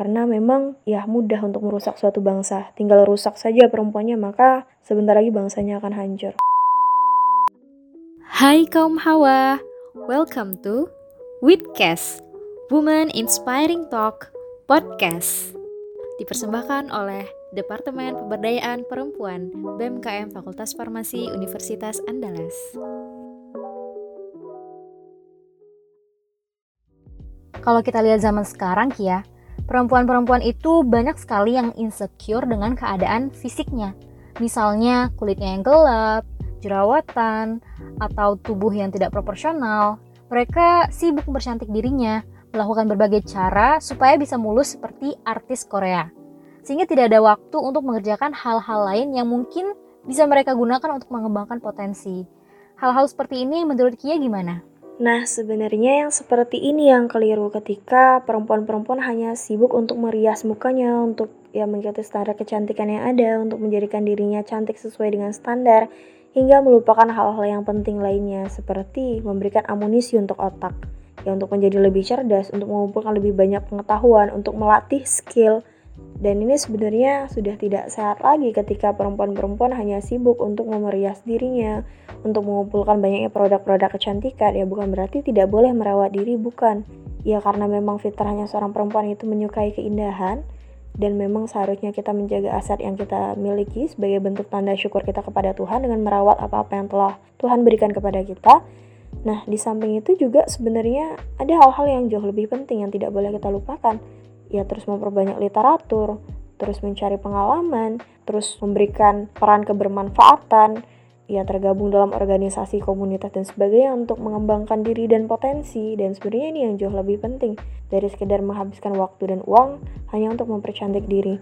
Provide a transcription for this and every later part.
Karena memang ya mudah untuk merusak suatu bangsa. Tinggal rusak saja perempuannya maka sebentar lagi bangsanya akan hancur. Hai kaum hawa, welcome to Witcast, Woman Inspiring Talk Podcast. Dipersembahkan oleh Departemen Pemberdayaan Perempuan BMKM Fakultas Farmasi Universitas Andalas. Kalau kita lihat zaman sekarang Kia, perempuan-perempuan itu banyak sekali yang insecure dengan keadaan fisiknya. Misalnya kulitnya yang gelap, jerawatan, atau tubuh yang tidak proporsional. Mereka sibuk bercantik dirinya, melakukan berbagai cara supaya bisa mulus seperti artis Korea sehingga tidak ada waktu untuk mengerjakan hal-hal lain yang mungkin bisa mereka gunakan untuk mengembangkan potensi. Hal-hal seperti ini menurut Kia gimana? Nah, sebenarnya yang seperti ini yang keliru ketika perempuan-perempuan hanya sibuk untuk merias mukanya, untuk ya mengikuti standar kecantikan yang ada, untuk menjadikan dirinya cantik sesuai dengan standar, hingga melupakan hal-hal yang penting lainnya, seperti memberikan amunisi untuk otak, ya untuk menjadi lebih cerdas, untuk mengumpulkan lebih banyak pengetahuan, untuk melatih skill, dan ini sebenarnya sudah tidak sehat lagi ketika perempuan-perempuan hanya sibuk untuk memerias dirinya, untuk mengumpulkan banyaknya produk-produk kecantikan. Ya bukan berarti tidak boleh merawat diri, bukan. Ya karena memang fitrahnya seorang perempuan itu menyukai keindahan, dan memang seharusnya kita menjaga aset yang kita miliki sebagai bentuk tanda syukur kita kepada Tuhan dengan merawat apa-apa yang telah Tuhan berikan kepada kita. Nah, di samping itu juga sebenarnya ada hal-hal yang jauh lebih penting yang tidak boleh kita lupakan ya terus memperbanyak literatur, terus mencari pengalaman, terus memberikan peran kebermanfaatan, ya tergabung dalam organisasi komunitas dan sebagainya untuk mengembangkan diri dan potensi dan sebenarnya ini yang jauh lebih penting dari sekedar menghabiskan waktu dan uang hanya untuk mempercantik diri.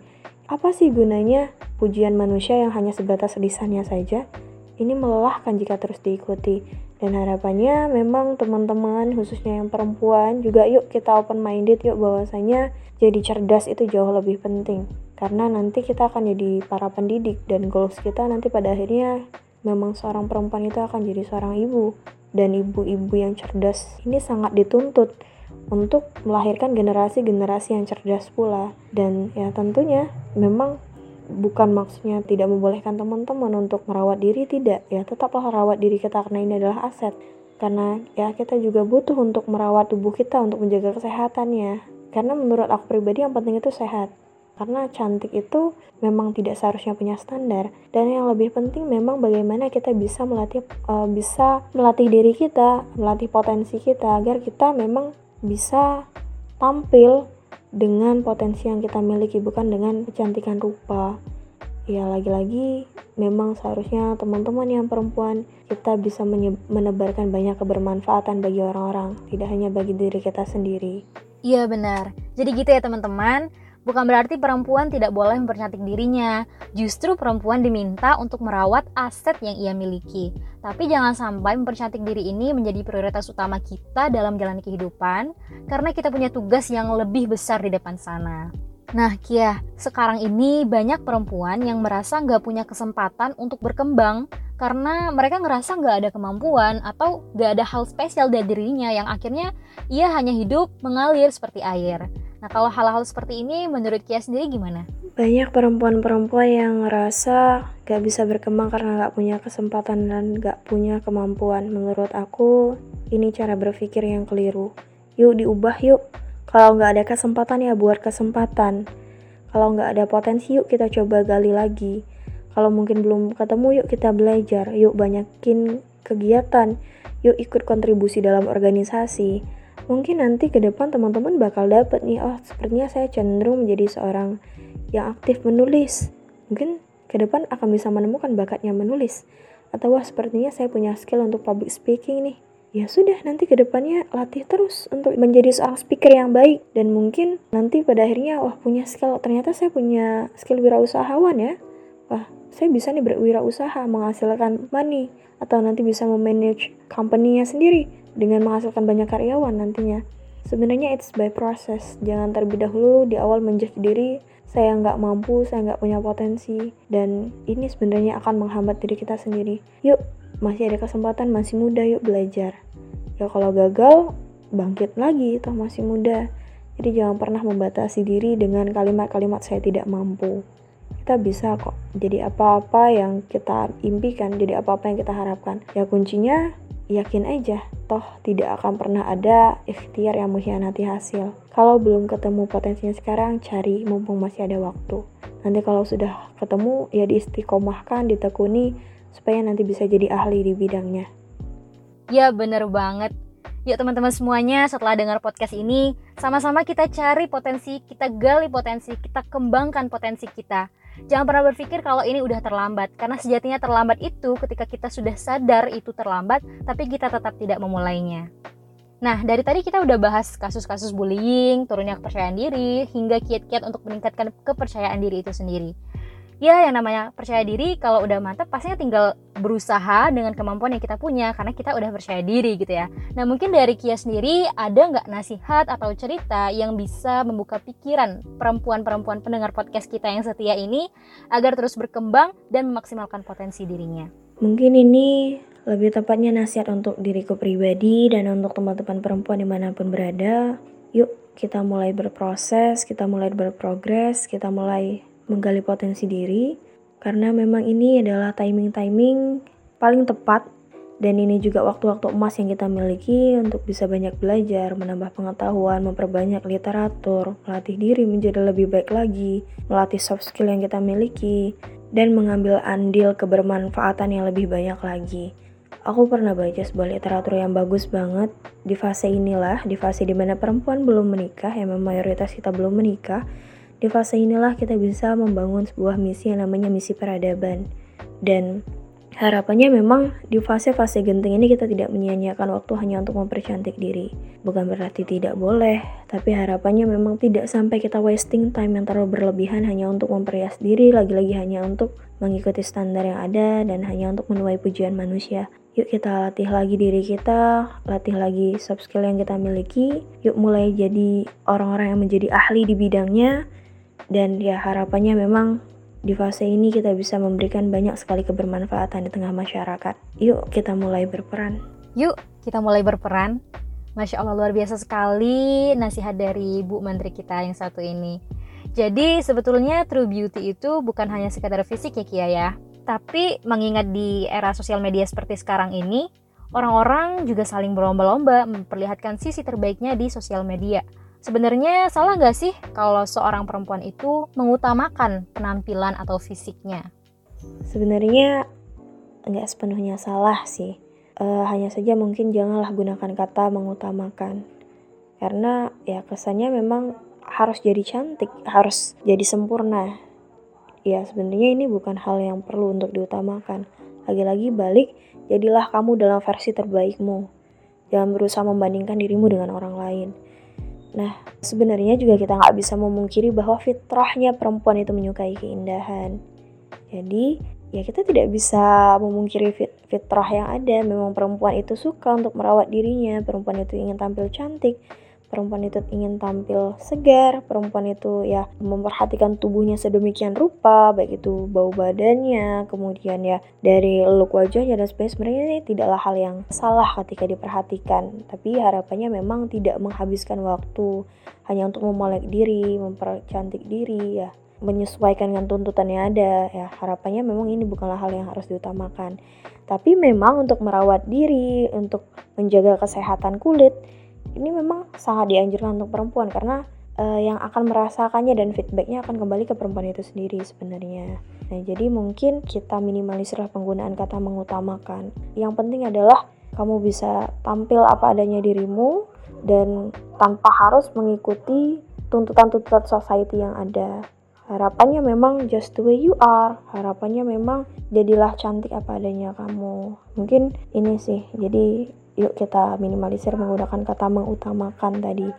Apa sih gunanya pujian manusia yang hanya sebatas lisannya saja? Ini melelahkan jika terus diikuti. Dan harapannya memang teman-teman khususnya yang perempuan juga yuk kita open minded yuk bahwasanya jadi cerdas itu jauh lebih penting. Karena nanti kita akan jadi para pendidik dan goals kita nanti pada akhirnya memang seorang perempuan itu akan jadi seorang ibu. Dan ibu-ibu yang cerdas ini sangat dituntut untuk melahirkan generasi-generasi yang cerdas pula. Dan ya tentunya memang bukan maksudnya tidak membolehkan teman-teman untuk merawat diri tidak. Ya tetaplah rawat diri kita karena ini adalah aset. Karena ya kita juga butuh untuk merawat tubuh kita untuk menjaga kesehatannya karena menurut aku pribadi yang penting itu sehat. Karena cantik itu memang tidak seharusnya punya standar. Dan yang lebih penting memang bagaimana kita bisa melatih uh, bisa melatih diri kita melatih potensi kita agar kita memang bisa tampil dengan potensi yang kita miliki bukan dengan kecantikan rupa. Ya lagi-lagi memang seharusnya teman-teman yang perempuan kita bisa menebarkan banyak kebermanfaatan bagi orang-orang tidak hanya bagi diri kita sendiri iya benar jadi gitu ya teman-teman Bukan berarti perempuan tidak boleh mempercantik dirinya, justru perempuan diminta untuk merawat aset yang ia miliki. Tapi jangan sampai mempercantik diri ini menjadi prioritas utama kita dalam jalan kehidupan, karena kita punya tugas yang lebih besar di depan sana. Nah, Kia, sekarang ini banyak perempuan yang merasa nggak punya kesempatan untuk berkembang karena mereka ngerasa nggak ada kemampuan atau nggak ada hal spesial dari dirinya yang akhirnya ia hanya hidup mengalir seperti air. Nah, kalau hal-hal seperti ini menurut Kia sendiri gimana? Banyak perempuan-perempuan yang ngerasa gak bisa berkembang karena gak punya kesempatan dan gak punya kemampuan. Menurut aku, ini cara berpikir yang keliru. Yuk diubah yuk. Kalau gak ada kesempatan ya buat kesempatan. Kalau gak ada potensi yuk kita coba gali lagi. Kalau mungkin belum ketemu yuk kita belajar. Yuk banyakin kegiatan. Yuk ikut kontribusi dalam organisasi. Mungkin nanti ke depan teman-teman bakal dapet nih oh sepertinya saya cenderung menjadi seorang yang aktif menulis. Mungkin ke depan akan bisa menemukan bakatnya menulis. Atau wah sepertinya saya punya skill untuk public speaking nih. Ya sudah nanti ke depannya latih terus untuk menjadi seorang speaker yang baik. Dan mungkin nanti pada akhirnya wah punya skill. Ternyata saya punya skill wirausahawan ya wah saya bisa nih berwirausaha menghasilkan money atau nanti bisa memanage company-nya sendiri dengan menghasilkan banyak karyawan nantinya. Sebenarnya it's by process. Jangan terlebih dahulu di awal menjudge diri saya nggak mampu, saya nggak punya potensi, dan ini sebenarnya akan menghambat diri kita sendiri. Yuk, masih ada kesempatan, masih muda, yuk belajar. Ya kalau gagal, bangkit lagi, toh masih muda. Jadi jangan pernah membatasi diri dengan kalimat-kalimat saya tidak mampu. Kita bisa kok jadi apa-apa yang kita impikan, jadi apa-apa yang kita harapkan. Ya kuncinya yakin aja, toh tidak akan pernah ada ikhtiar yang mengkhianati hasil. Kalau belum ketemu potensinya sekarang, cari mumpung masih ada waktu. Nanti kalau sudah ketemu, ya diistiqomahkan, ditekuni, supaya nanti bisa jadi ahli di bidangnya. Ya bener banget. Yuk teman-teman semuanya setelah dengar podcast ini, sama-sama kita cari potensi, kita gali potensi, kita kembangkan potensi kita. Jangan pernah berpikir kalau ini udah terlambat, karena sejatinya terlambat itu ketika kita sudah sadar itu terlambat, tapi kita tetap tidak memulainya. Nah, dari tadi kita udah bahas kasus-kasus bullying, turunnya kepercayaan diri, hingga kiat-kiat untuk meningkatkan kepercayaan diri itu sendiri ya yang namanya percaya diri kalau udah mantap pastinya tinggal berusaha dengan kemampuan yang kita punya karena kita udah percaya diri gitu ya. Nah mungkin dari Kia sendiri ada nggak nasihat atau cerita yang bisa membuka pikiran perempuan-perempuan pendengar podcast kita yang setia ini agar terus berkembang dan memaksimalkan potensi dirinya? Mungkin ini lebih tepatnya nasihat untuk diriku pribadi dan untuk teman-teman perempuan di mana pun berada. Yuk kita mulai berproses, kita mulai berprogres, kita mulai menggali potensi diri karena memang ini adalah timing-timing paling tepat dan ini juga waktu-waktu emas yang kita miliki untuk bisa banyak belajar, menambah pengetahuan, memperbanyak literatur, melatih diri menjadi lebih baik lagi, melatih soft skill yang kita miliki, dan mengambil andil kebermanfaatan yang lebih banyak lagi. Aku pernah baca sebuah literatur yang bagus banget di fase inilah, di fase di mana perempuan belum menikah, yang mayoritas kita belum menikah, di fase inilah kita bisa membangun sebuah misi yang namanya misi peradaban. Dan harapannya memang di fase-fase genting ini kita tidak menyia-nyiakan waktu hanya untuk mempercantik diri. Bukan berarti tidak boleh, tapi harapannya memang tidak sampai kita wasting time yang terlalu berlebihan hanya untuk memperias diri, lagi-lagi hanya untuk mengikuti standar yang ada dan hanya untuk menuai pujian manusia. Yuk kita latih lagi diri kita, latih lagi soft skill yang kita miliki. Yuk mulai jadi orang-orang yang menjadi ahli di bidangnya dan ya harapannya memang di fase ini kita bisa memberikan banyak sekali kebermanfaatan di tengah masyarakat. Yuk kita mulai berperan. Yuk kita mulai berperan. Masya Allah luar biasa sekali nasihat dari Bu Menteri kita yang satu ini. Jadi sebetulnya true beauty itu bukan hanya sekadar fisik ya Kia ya. Tapi mengingat di era sosial media seperti sekarang ini, orang-orang juga saling berlomba-lomba memperlihatkan sisi terbaiknya di sosial media Sebenarnya salah nggak sih kalau seorang perempuan itu mengutamakan penampilan atau fisiknya? Sebenarnya nggak sepenuhnya salah sih. Uh, hanya saja mungkin janganlah gunakan kata mengutamakan. Karena ya kesannya memang harus jadi cantik, harus jadi sempurna. Ya sebenarnya ini bukan hal yang perlu untuk diutamakan. Lagi-lagi balik, jadilah kamu dalam versi terbaikmu. Jangan berusaha membandingkan dirimu dengan orang lain Nah, sebenarnya juga kita nggak bisa memungkiri bahwa fitrahnya perempuan itu menyukai keindahan. Jadi, ya kita tidak bisa memungkiri fit fitrah yang ada. Memang perempuan itu suka untuk merawat dirinya, perempuan itu ingin tampil cantik, perempuan itu ingin tampil segar, perempuan itu ya memperhatikan tubuhnya sedemikian rupa, baik itu bau badannya, kemudian ya dari look wajahnya dan sebagainya sebenarnya ini tidaklah hal yang salah ketika diperhatikan, tapi harapannya memang tidak menghabiskan waktu hanya untuk memolek diri, mempercantik diri ya menyesuaikan dengan tuntutan yang ada ya harapannya memang ini bukanlah hal yang harus diutamakan. Tapi memang untuk merawat diri untuk menjaga kesehatan kulit ini memang sangat dianjurkan untuk perempuan karena uh, yang akan merasakannya dan feedbacknya akan kembali ke perempuan itu sendiri sebenarnya. Nah jadi mungkin kita minimalisirlah penggunaan kata mengutamakan. Yang penting adalah kamu bisa tampil apa adanya dirimu dan tanpa harus mengikuti tuntutan-tuntutan society yang ada. Harapannya memang just the way you are. Harapannya memang jadilah cantik apa adanya kamu. Mungkin ini sih. Jadi yuk kita minimalisir menggunakan kata mengutamakan tadi.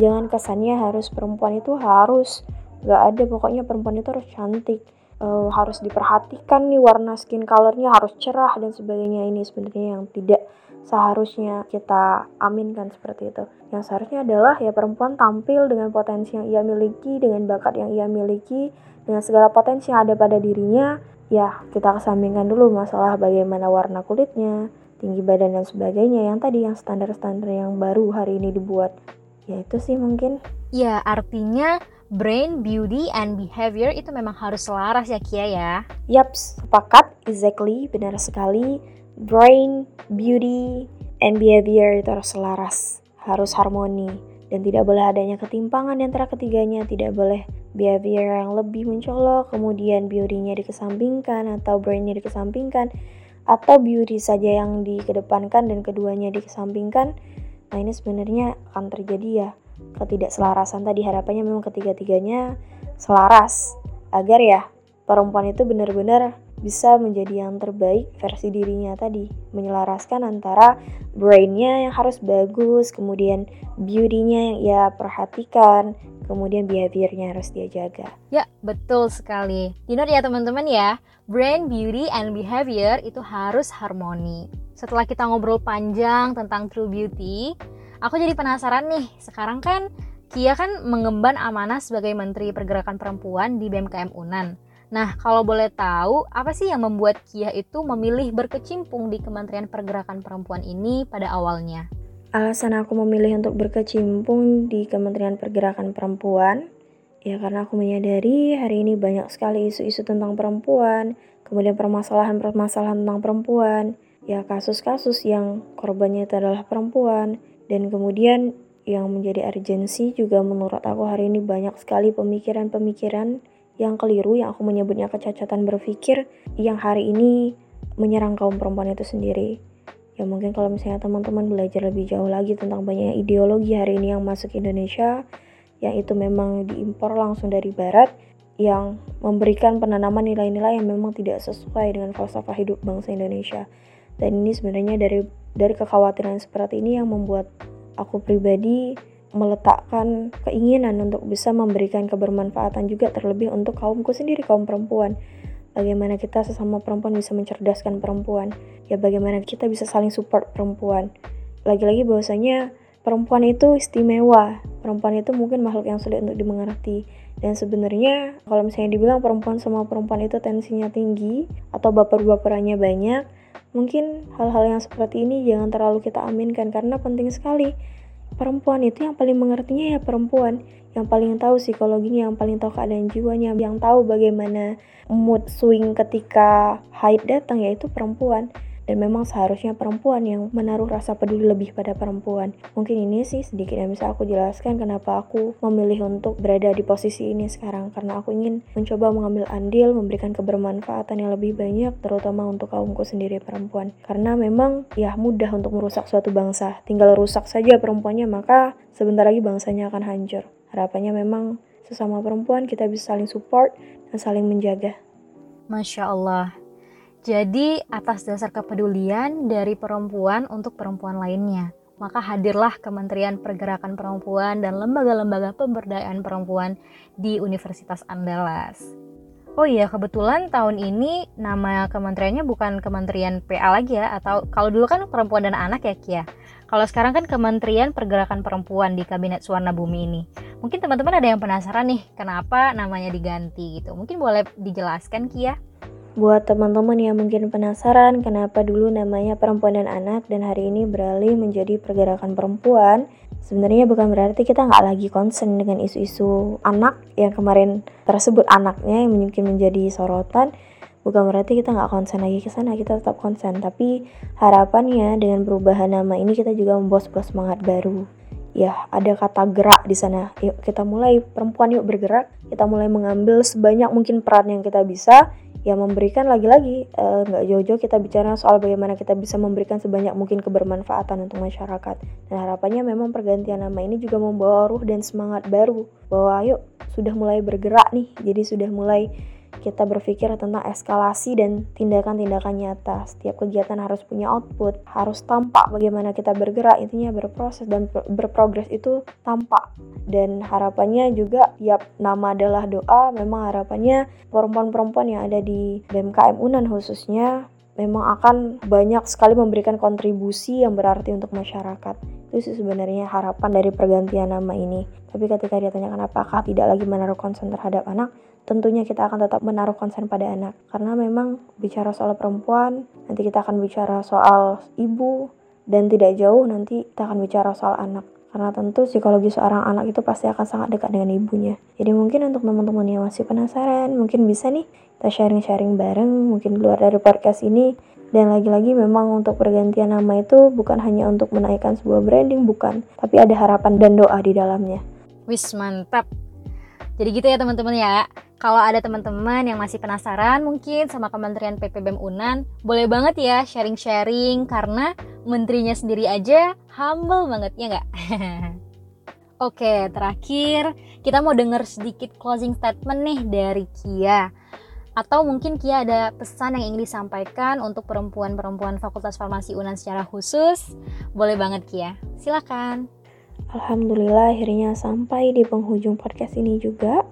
Jangan kesannya harus perempuan itu harus gak ada. Pokoknya perempuan itu harus cantik. Uh, harus diperhatikan nih warna skin colornya harus cerah dan sebagainya. Ini sebenarnya yang tidak seharusnya kita aminkan seperti itu. Yang seharusnya adalah ya perempuan tampil dengan potensi yang ia miliki dengan bakat yang ia miliki dengan segala potensi yang ada pada dirinya. Ya kita kesampingkan dulu masalah bagaimana warna kulitnya tinggi badan dan sebagainya yang tadi yang standar-standar yang baru hari ini dibuat ya itu sih mungkin Ya, artinya brain, beauty, and behavior itu memang harus selaras ya Kia ya. Yaps, sepakat, exactly, benar sekali. Brain, beauty, and behavior itu harus selaras, harus harmoni. Dan tidak boleh adanya ketimpangan di antara ketiganya, tidak boleh behavior yang lebih mencolok, kemudian beauty-nya dikesampingkan atau brain-nya dikesampingkan, atau beauty saja yang dikedepankan dan keduanya dikesampingkan. Nah ini sebenarnya akan terjadi ya ketidakselarasan tadi harapannya memang ketiga-tiganya selaras agar ya perempuan itu benar-benar bisa menjadi yang terbaik versi dirinya tadi menyelaraskan antara brainnya yang harus bagus kemudian beautynya yang ia perhatikan kemudian behaviornya harus dia jaga ya betul sekali Dinot ya teman-teman ya brain beauty and behavior itu harus harmoni setelah kita ngobrol panjang tentang true beauty Aku jadi penasaran nih, sekarang kan Kia kan mengemban amanah sebagai Menteri Pergerakan Perempuan di BMKM Unan. Nah, kalau boleh tahu, apa sih yang membuat Kia itu memilih berkecimpung di Kementerian Pergerakan Perempuan ini pada awalnya? Alasan aku memilih untuk berkecimpung di Kementerian Pergerakan Perempuan, ya karena aku menyadari hari ini banyak sekali isu-isu tentang perempuan, kemudian permasalahan-permasalahan tentang perempuan, ya kasus-kasus yang korbannya itu adalah perempuan, dan kemudian yang menjadi urgensi juga menurut aku hari ini banyak sekali pemikiran-pemikiran yang keliru yang aku menyebutnya kecacatan berpikir yang hari ini menyerang kaum perempuan itu sendiri. Ya mungkin kalau misalnya teman-teman belajar lebih jauh lagi tentang banyak ideologi hari ini yang masuk Indonesia yang itu memang diimpor langsung dari barat yang memberikan penanaman nilai-nilai yang memang tidak sesuai dengan falsafah hidup bangsa Indonesia. Dan ini sebenarnya dari dari kekhawatiran seperti ini yang membuat aku pribadi meletakkan keinginan untuk bisa memberikan kebermanfaatan juga terlebih untuk kaumku sendiri kaum perempuan bagaimana kita sesama perempuan bisa mencerdaskan perempuan. Ya bagaimana kita bisa saling support perempuan. Lagi-lagi bahwasanya perempuan itu istimewa. Perempuan itu mungkin makhluk yang sulit untuk dimengerti. Dan sebenarnya kalau misalnya dibilang perempuan sama perempuan itu tensinya tinggi atau baper-baperannya banyak Mungkin hal-hal yang seperti ini jangan terlalu kita aminkan karena penting sekali. Perempuan itu yang paling mengertinya ya perempuan, yang paling tahu psikologinya, yang paling tahu keadaan jiwanya, yang tahu bagaimana mood swing ketika haid datang yaitu perempuan dan memang seharusnya perempuan yang menaruh rasa peduli lebih pada perempuan. Mungkin ini sih sedikit yang bisa aku jelaskan kenapa aku memilih untuk berada di posisi ini sekarang karena aku ingin mencoba mengambil andil, memberikan kebermanfaatan yang lebih banyak terutama untuk kaumku sendiri perempuan. Karena memang ya mudah untuk merusak suatu bangsa. Tinggal rusak saja perempuannya maka sebentar lagi bangsanya akan hancur. Harapannya memang sesama perempuan kita bisa saling support dan saling menjaga. Masya Allah, jadi, atas dasar kepedulian dari perempuan untuk perempuan lainnya, maka hadirlah Kementerian Pergerakan Perempuan dan lembaga-lembaga pemberdayaan perempuan di Universitas Andalas. Oh iya, kebetulan tahun ini nama kementeriannya bukan Kementerian PA lagi ya, atau kalau dulu kan perempuan dan anak ya Kia. Kalau sekarang kan Kementerian Pergerakan Perempuan di Kabinet Suwarna Bumi ini. Mungkin teman-teman ada yang penasaran nih, kenapa namanya diganti gitu. Mungkin boleh dijelaskan Kia? Buat teman-teman yang mungkin penasaran kenapa dulu namanya perempuan dan anak dan hari ini beralih menjadi pergerakan perempuan, sebenarnya bukan berarti kita nggak lagi concern dengan isu-isu anak yang kemarin tersebut anaknya yang mungkin menjadi sorotan. Bukan berarti kita nggak konsen lagi ke sana, kita tetap konsen. Tapi harapannya dengan perubahan nama ini kita juga membawa sebuah semangat baru ya ada kata gerak di sana. Yuk kita mulai perempuan yuk bergerak. Kita mulai mengambil sebanyak mungkin peran yang kita bisa ya memberikan lagi-lagi eh, nggak -lagi, jauh-jauh kita bicara soal bagaimana kita bisa memberikan sebanyak mungkin kebermanfaatan untuk masyarakat. Dan harapannya memang pergantian nama ini juga membawa ruh dan semangat baru. Bahwa ayo sudah mulai bergerak nih. Jadi sudah mulai kita berpikir tentang eskalasi dan tindakan-tindakan nyata. Setiap kegiatan harus punya output, harus tampak bagaimana kita bergerak, intinya berproses dan berprogres itu tampak. Dan harapannya juga tiap nama adalah doa, memang harapannya perempuan-perempuan yang ada di BMKM Unan khususnya memang akan banyak sekali memberikan kontribusi yang berarti untuk masyarakat. Itu sih sebenarnya harapan dari pergantian nama ini. Tapi ketika dia tanyakan apakah tidak lagi menaruh konsen terhadap anak, tentunya kita akan tetap menaruh konsen pada anak. Karena memang bicara soal perempuan, nanti kita akan bicara soal ibu, dan tidak jauh nanti kita akan bicara soal anak. karena tentu psikologi seorang anak itu pasti akan sangat dekat dengan ibunya. Jadi mungkin untuk teman-teman yang masih penasaran, mungkin bisa nih kita sharing-sharing bareng, mungkin keluar dari podcast ini. Dan lagi-lagi memang untuk pergantian nama itu bukan hanya untuk menaikkan sebuah branding, bukan. Tapi ada harapan dan doa di dalamnya. Wis mantap. Jadi gitu ya teman-teman ya. Kalau ada teman-teman yang masih penasaran mungkin sama Kementerian PPBM Unan, boleh banget ya sharing-sharing karena menterinya sendiri aja humble banget ya nggak? Oke, terakhir kita mau denger sedikit closing statement nih dari Kia. Atau mungkin Kia ada pesan yang ingin disampaikan untuk perempuan-perempuan Fakultas Farmasi Unan secara khusus? Boleh banget Kia, silakan. Alhamdulillah akhirnya sampai di penghujung podcast ini juga.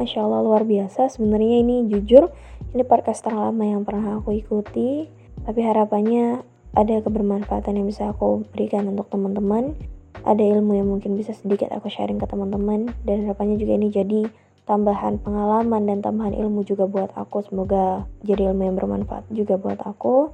Masya Allah luar biasa, sebenarnya ini jujur, ini podcast terlama yang pernah aku ikuti. Tapi harapannya ada kebermanfaatan yang bisa aku berikan untuk teman-teman. Ada ilmu yang mungkin bisa sedikit aku sharing ke teman-teman. Dan harapannya juga ini jadi tambahan pengalaman dan tambahan ilmu juga buat aku. Semoga jadi ilmu yang bermanfaat juga buat aku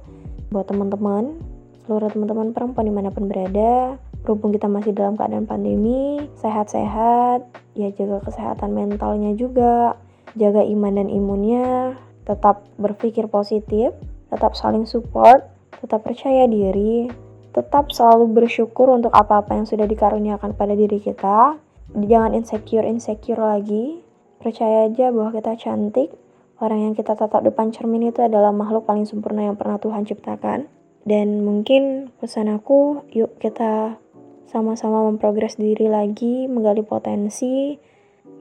buat teman-teman seluruh teman-teman perempuan di mana pun berada berhubung kita masih dalam keadaan pandemi sehat-sehat ya jaga kesehatan mentalnya juga jaga iman dan imunnya tetap berpikir positif tetap saling support tetap percaya diri, tetap selalu bersyukur untuk apa-apa yang sudah dikaruniakan pada diri kita. Jangan insecure-insecure lagi. Percaya aja bahwa kita cantik. Orang yang kita tatap depan cermin itu adalah makhluk paling sempurna yang pernah Tuhan ciptakan. Dan mungkin pesan aku, yuk kita sama-sama memprogres diri lagi, menggali potensi,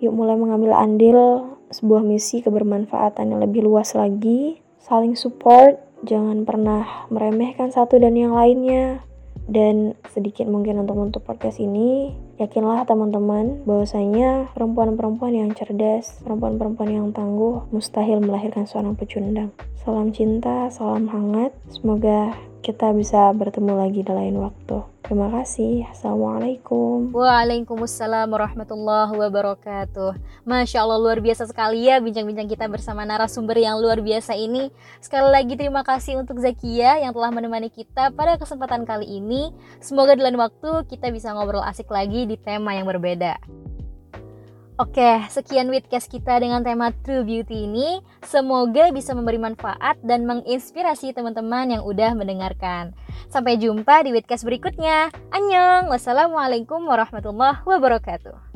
yuk mulai mengambil andil sebuah misi kebermanfaatan yang lebih luas lagi, saling support, jangan pernah meremehkan satu dan yang lainnya. Dan sedikit mungkin untuk untuk podcast ini, yakinlah teman-teman bahwasanya perempuan-perempuan yang cerdas, perempuan-perempuan yang tangguh mustahil melahirkan seorang pecundang. Salam cinta, salam hangat. Semoga kita bisa bertemu lagi di lain waktu. Terima kasih. Assalamualaikum. Waalaikumsalam warahmatullahi wabarakatuh. Masya Allah luar biasa sekali ya bincang-bincang kita bersama narasumber yang luar biasa ini. Sekali lagi terima kasih untuk Zakia yang telah menemani kita pada kesempatan kali ini. Semoga di lain waktu kita bisa ngobrol asik lagi di tema yang berbeda. Oke, sekian Witcast kita dengan tema True Beauty ini. Semoga bisa memberi manfaat dan menginspirasi teman-teman yang udah mendengarkan. Sampai jumpa di Witcast berikutnya. Annyeong, wassalamualaikum warahmatullahi wabarakatuh.